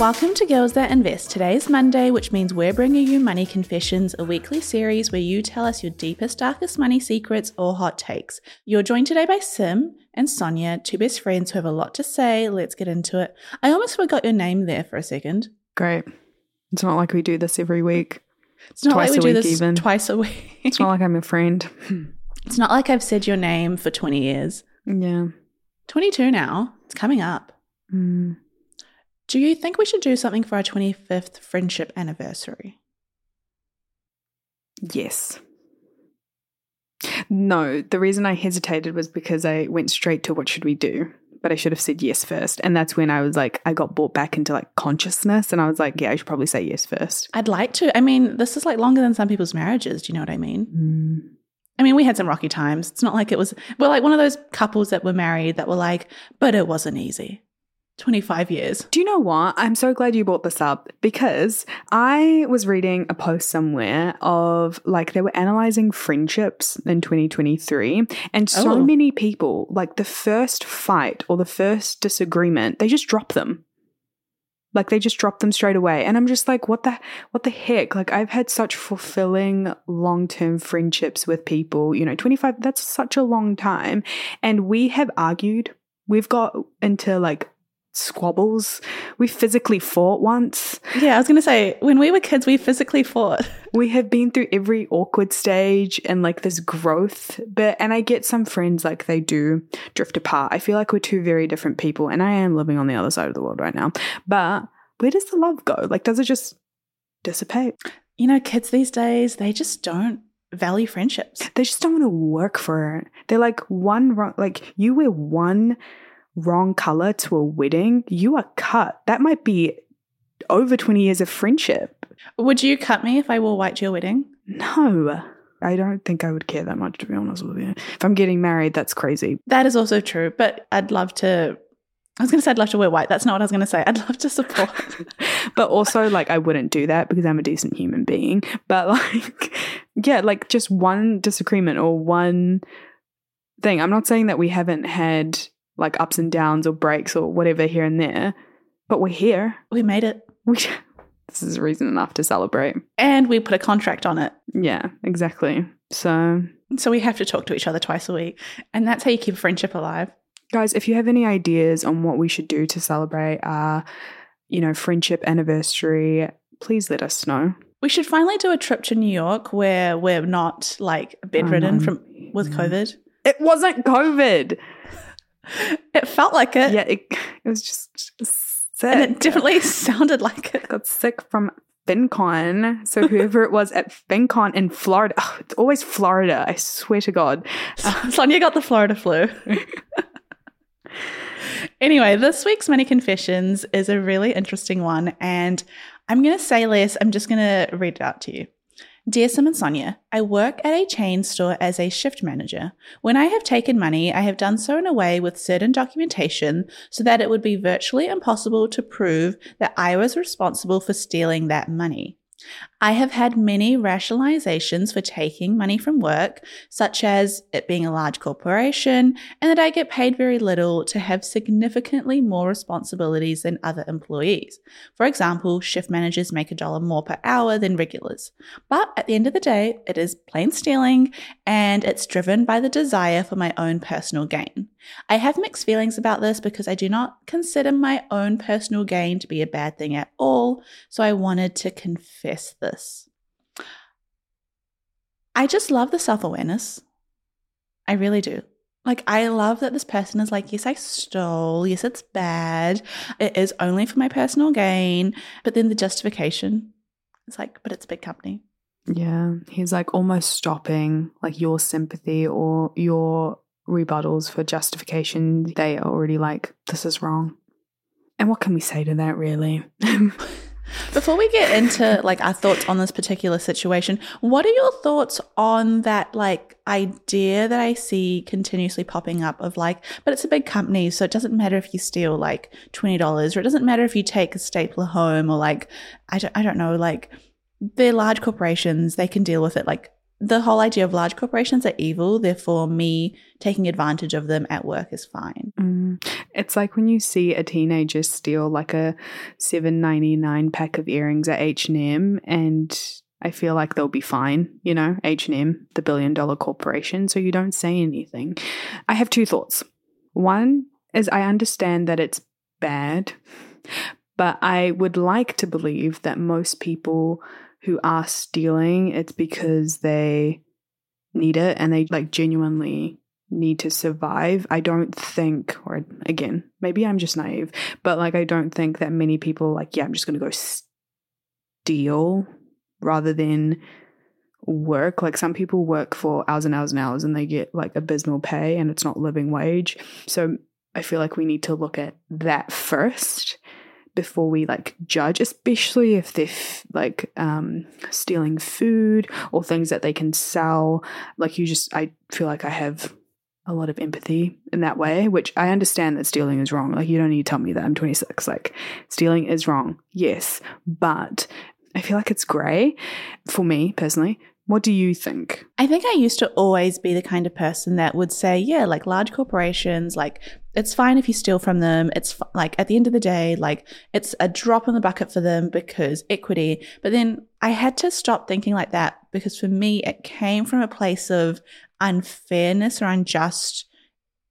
Welcome to Girls That Invest. Today is Monday, which means we're bringing you Money Confessions, a weekly series where you tell us your deepest, darkest money secrets or hot takes. You're joined today by Sim and Sonya, two best friends who have a lot to say. Let's get into it. I almost forgot your name there for a second. Great. It's not like we do this every week. It's not twice like we do this even. twice a week. it's not like I'm a friend. it's not like I've said your name for 20 years. Yeah. 22 now. It's coming up. Mm. Do you think we should do something for our 25th friendship anniversary? Yes. No, the reason I hesitated was because I went straight to what should we do? But I should have said yes first. And that's when I was like, I got brought back into like consciousness. And I was like, yeah, I should probably say yes first. I'd like to. I mean, this is like longer than some people's marriages. Do you know what I mean? Mm. I mean, we had some rocky times. It's not like it was, we're like one of those couples that were married that were like, but it wasn't easy. 25 years. Do you know what? I'm so glad you brought this up because I was reading a post somewhere of like they were analyzing friendships in 2023 and so oh. many people like the first fight or the first disagreement, they just drop them. Like they just drop them straight away. And I'm just like, what the what the heck? Like I've had such fulfilling long-term friendships with people, you know, 25 that's such a long time and we have argued We've got into like squabbles. We physically fought once. Yeah, I was going to say, when we were kids, we physically fought. We have been through every awkward stage and like this growth. But, and I get some friends like they do drift apart. I feel like we're two very different people, and I am living on the other side of the world right now. But where does the love go? Like, does it just dissipate? You know, kids these days, they just don't value friendships. They just don't want to work for it. They're like one wrong, like you wear one wrong color to a wedding, you are cut. That might be over 20 years of friendship. Would you cut me if I wore white to your wedding? No. I don't think I would care that much, to be honest with you. If I'm getting married, that's crazy. That is also true, but I'd love to. I was going to say I'd love to wear white. That's not what I was going to say. I'd love to support. but also, like, I wouldn't do that because I'm a decent human being. But, like, yeah, like just one disagreement or one thing. I'm not saying that we haven't had like ups and downs or breaks or whatever here and there. But we're here. We made it. We, this is reason enough to celebrate. And we put a contract on it. Yeah, exactly. So so we have to talk to each other twice a week. And that's how you keep a friendship alive. Guys, if you have any ideas on what we should do to celebrate our, you know, friendship anniversary, please let us know. We should finally do a trip to New York where we're not like bedridden from with mm. COVID. It wasn't COVID. It felt like it. Yeah, it, it was just, sick. And it definitely sounded like it. Got sick from FinCon. So whoever it was at FinCon in Florida, oh, it's always Florida. I swear to God. Uh, Sonya got the Florida flu. anyway, this week's Money Confessions is a really interesting one. And I'm going to say less. I'm just going to read it out to you. Dear Sim and Sonya, I work at a chain store as a shift manager. When I have taken money, I have done so in a way with certain documentation so that it would be virtually impossible to prove that I was responsible for stealing that money. I have had many rationalizations for taking money from work, such as it being a large corporation and that I get paid very little to have significantly more responsibilities than other employees. For example, shift managers make a dollar more per hour than regulars. But at the end of the day, it is plain stealing and it's driven by the desire for my own personal gain. I have mixed feelings about this because I do not consider my own personal gain to be a bad thing at all, so I wanted to confess this. I just love the self awareness. I really do. Like, I love that this person is like, yes, I stole. Yes, it's bad. It is only for my personal gain. But then the justification is like, but it's a big company. Yeah. He's like almost stopping like your sympathy or your rebuttals for justification. They are already like, this is wrong. And what can we say to that, really? Before we get into like our thoughts on this particular situation, what are your thoughts on that like idea that I see continuously popping up of like, but it's a big company, so it doesn't matter if you steal like twenty dollars, or it doesn't matter if you take a stapler home, or like I don't I don't know, like they're large corporations, they can deal with it. Like the whole idea of large corporations are evil, therefore me taking advantage of them at work is fine. Mm. It's like when you see a teenager steal like a 7.99 pack of earrings at H&M and I feel like they'll be fine, you know, H&M, the billion dollar corporation, so you don't say anything. I have two thoughts. One is I understand that it's bad, but I would like to believe that most people who are stealing, it's because they need it and they like genuinely need to survive. I don't think, or again, maybe I'm just naive, but like I don't think that many people like, yeah, I'm just going to go steal rather than work. Like some people work for hours and hours and hours and they get like abysmal pay and it's not living wage. So I feel like we need to look at that first before we like judge, especially if they're f- like um, stealing food or things that they can sell. Like you just, I feel like I have a lot of empathy in that way, which I understand that stealing is wrong. Like you don't need to tell me that I'm 26. Like stealing is wrong, yes, but I feel like it's grey for me personally what do you think? I think I used to always be the kind of person that would say, yeah, like large corporations, like it's fine if you steal from them. It's f- like at the end of the day, like it's a drop in the bucket for them because equity. But then I had to stop thinking like that because for me, it came from a place of unfairness or unjust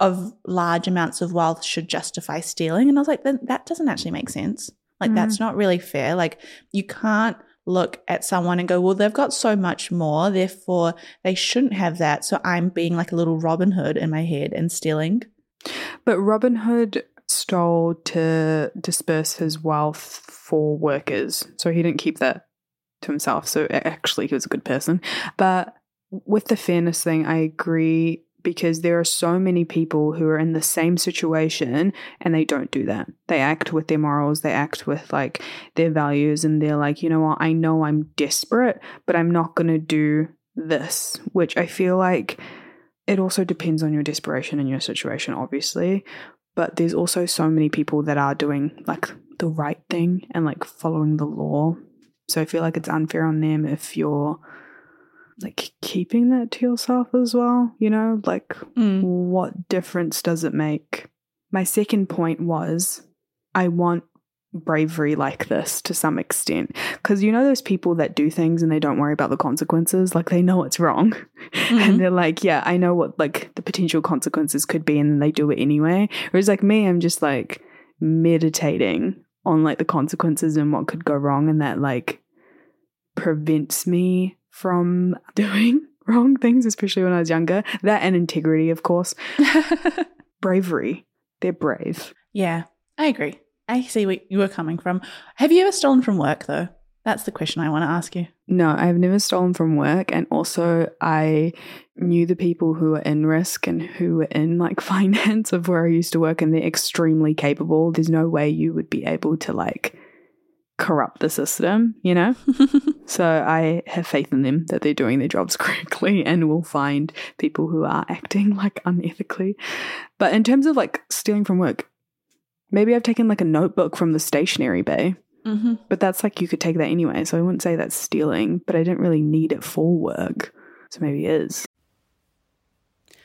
of large amounts of wealth should justify stealing. And I was like, that doesn't actually make sense. Like, mm. that's not really fair. Like, you can't look at someone and go, well, they've got so much more, therefore they shouldn't have that. So I'm being like a little Robin Hood in my head and stealing. But Robin Hood stole to disperse his wealth for workers. So he didn't keep that to himself. So actually, he was a good person. But with the fairness thing, I agree because there are so many people who are in the same situation and they don't do that. They act with their morals, they act with like their values, and they're like, you know what, I know I'm desperate, but I'm not going to do this, which I feel like it also depends on your desperation and your situation, obviously. But there's also so many people that are doing like the right thing and like following the law. So I feel like it's unfair on them if you're like keeping that to yourself as well, you know? Like, mm. what difference does it make? My second point was I want bravery like this to some extent. Because you know, those people that do things and they don't worry about the consequences, like they know it's wrong. Mm-hmm. and they're like, yeah, I know what like the potential consequences could be, and they do it anyway. Whereas, like me, I'm just like meditating on like the consequences and what could go wrong, and that like prevents me from doing wrong things, especially when I was younger. That and integrity, of course. Bravery. They're brave. Yeah, I agree. I see where you were coming from. Have you ever stolen from work, though? That's the question I want to ask you. No, I've never stolen from work. And also, I knew the people who were in risk and who were in like finance of where I used to work, and they're extremely capable. There's no way you would be able to like corrupt the system, you know? so I have faith in them that they're doing their jobs correctly and will find people who are acting like unethically. But in terms of like stealing from work, maybe I've taken like a notebook from the stationery bay Mm-hmm. But that's like you could take that anyway. So I wouldn't say that's stealing, but I didn't really need it for work. So maybe it is.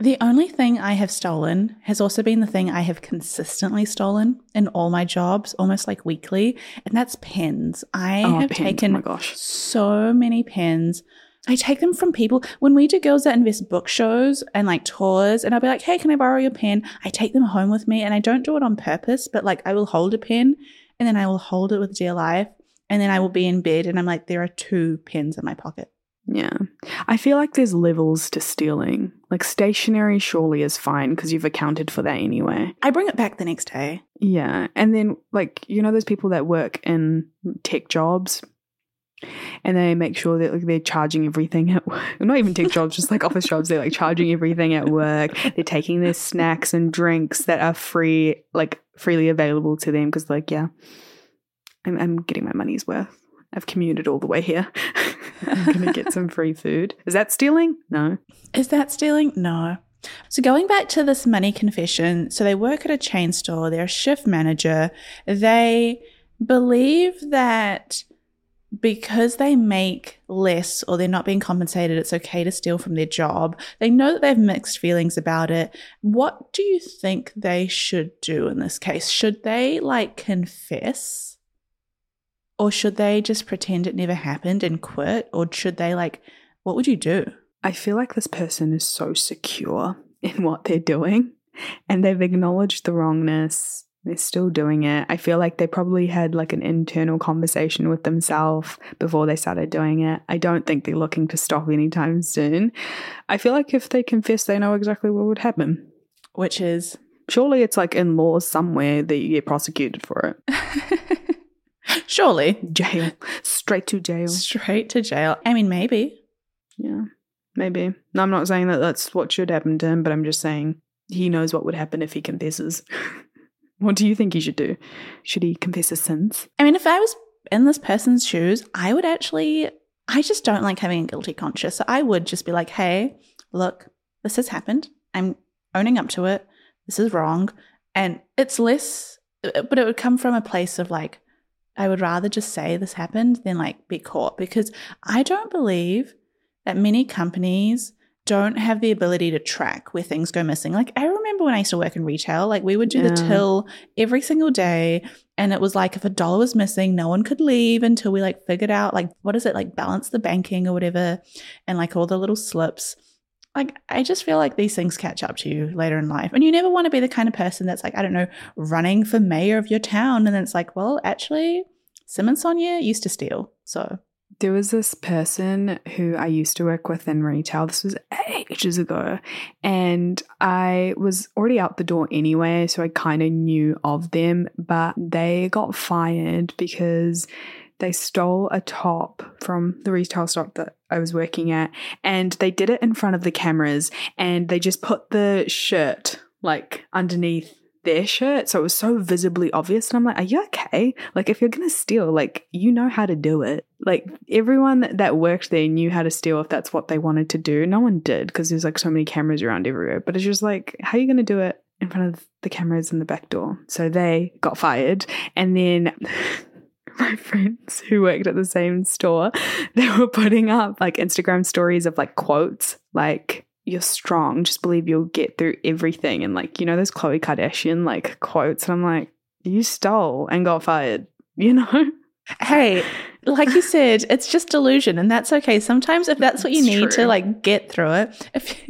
The only thing I have stolen has also been the thing I have consistently stolen in all my jobs, almost like weekly, and that's pens. I oh, have pens. taken oh my gosh. so many pens. I take them from people when we do Girls That Invest book shows and like tours, and I'll be like, hey, can I borrow your pen? I take them home with me, and I don't do it on purpose, but like I will hold a pen and then I will hold it with dear life, and then I will be in bed and I'm like, there are two pens in my pocket. Yeah. I feel like there's levels to stealing. Like stationery surely is fine because you've accounted for that anyway. I bring it back the next day. Yeah. And then like you know those people that work in tech jobs and they make sure that like they're charging everything at work. Not even tech jobs, just like office jobs. They're like charging everything at work. They're taking their snacks and drinks that are free, like freely available to them because like yeah, I'm, I'm getting my money's worth. I've commuted all the way here. I'm going to get some free food. Is that stealing? No. Is that stealing? No. So, going back to this money confession, so they work at a chain store, they're a shift manager. They believe that because they make less or they're not being compensated, it's okay to steal from their job. They know that they have mixed feelings about it. What do you think they should do in this case? Should they like confess? Or should they just pretend it never happened and quit? Or should they, like, what would you do? I feel like this person is so secure in what they're doing and they've acknowledged the wrongness. They're still doing it. I feel like they probably had like an internal conversation with themselves before they started doing it. I don't think they're looking to stop anytime soon. I feel like if they confess, they know exactly what would happen. Which is? Surely it's like in laws somewhere that you get prosecuted for it. Surely. Jail. Straight to jail. Straight to jail. I mean, maybe. Yeah, maybe. No, I'm not saying that that's what should happen to him, but I'm just saying he knows what would happen if he confesses. what do you think he should do? Should he confess his sins? I mean, if I was in this person's shoes, I would actually, I just don't like having a guilty conscience. So I would just be like, hey, look, this has happened. I'm owning up to it. This is wrong. And it's less, but it would come from a place of like, I would rather just say this happened than like be caught because I don't believe that many companies don't have the ability to track where things go missing. Like I remember when I used to work in retail, like we would do yeah. the till every single day and it was like if a dollar was missing, no one could leave until we like figured out like what is it like balance the banking or whatever and like all the little slips. Like I just feel like these things catch up to you later in life. And you never want to be the kind of person that's like, I don't know, running for mayor of your town and then it's like, well, actually Sim and Sonya used to steal. So there was this person who I used to work with in retail. This was ages ago. And I was already out the door anyway. So I kind of knew of them. But they got fired because they stole a top from the retail shop that I was working at. And they did it in front of the cameras. And they just put the shirt like underneath their shirt. So it was so visibly obvious. And I'm like, are you okay? Like, if you're going to steal, like, you know how to do it. Like, everyone that worked there knew how to steal if that's what they wanted to do. No one did because there's like so many cameras around everywhere. But it's just like, how are you going to do it in front of the cameras in the back door? So they got fired. And then my friends who worked at the same store, they were putting up like Instagram stories of like quotes like, you're strong, just believe you'll get through everything. And like, you know, those Khloe Kardashian like quotes. And I'm like, you stole and got fired, you know? Hey, like you said, it's just delusion, and that's okay. Sometimes, if that's what you need true. to like get through it, if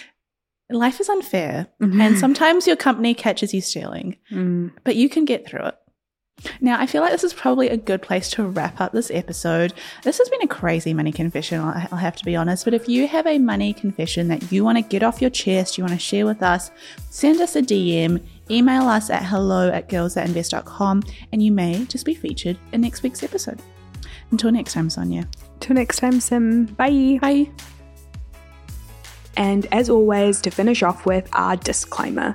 life is unfair, mm-hmm. and sometimes your company catches you stealing, mm. but you can get through it. Now, I feel like this is probably a good place to wrap up this episode. This has been a crazy money confession, I'll have to be honest. But if you have a money confession that you want to get off your chest, you want to share with us, send us a DM, email us at hello at girlsthatinvest.com, and you may just be featured in next week's episode. Until next time, Sonya. Till next time, Sim. Bye. Bye. And as always, to finish off with our disclaimer.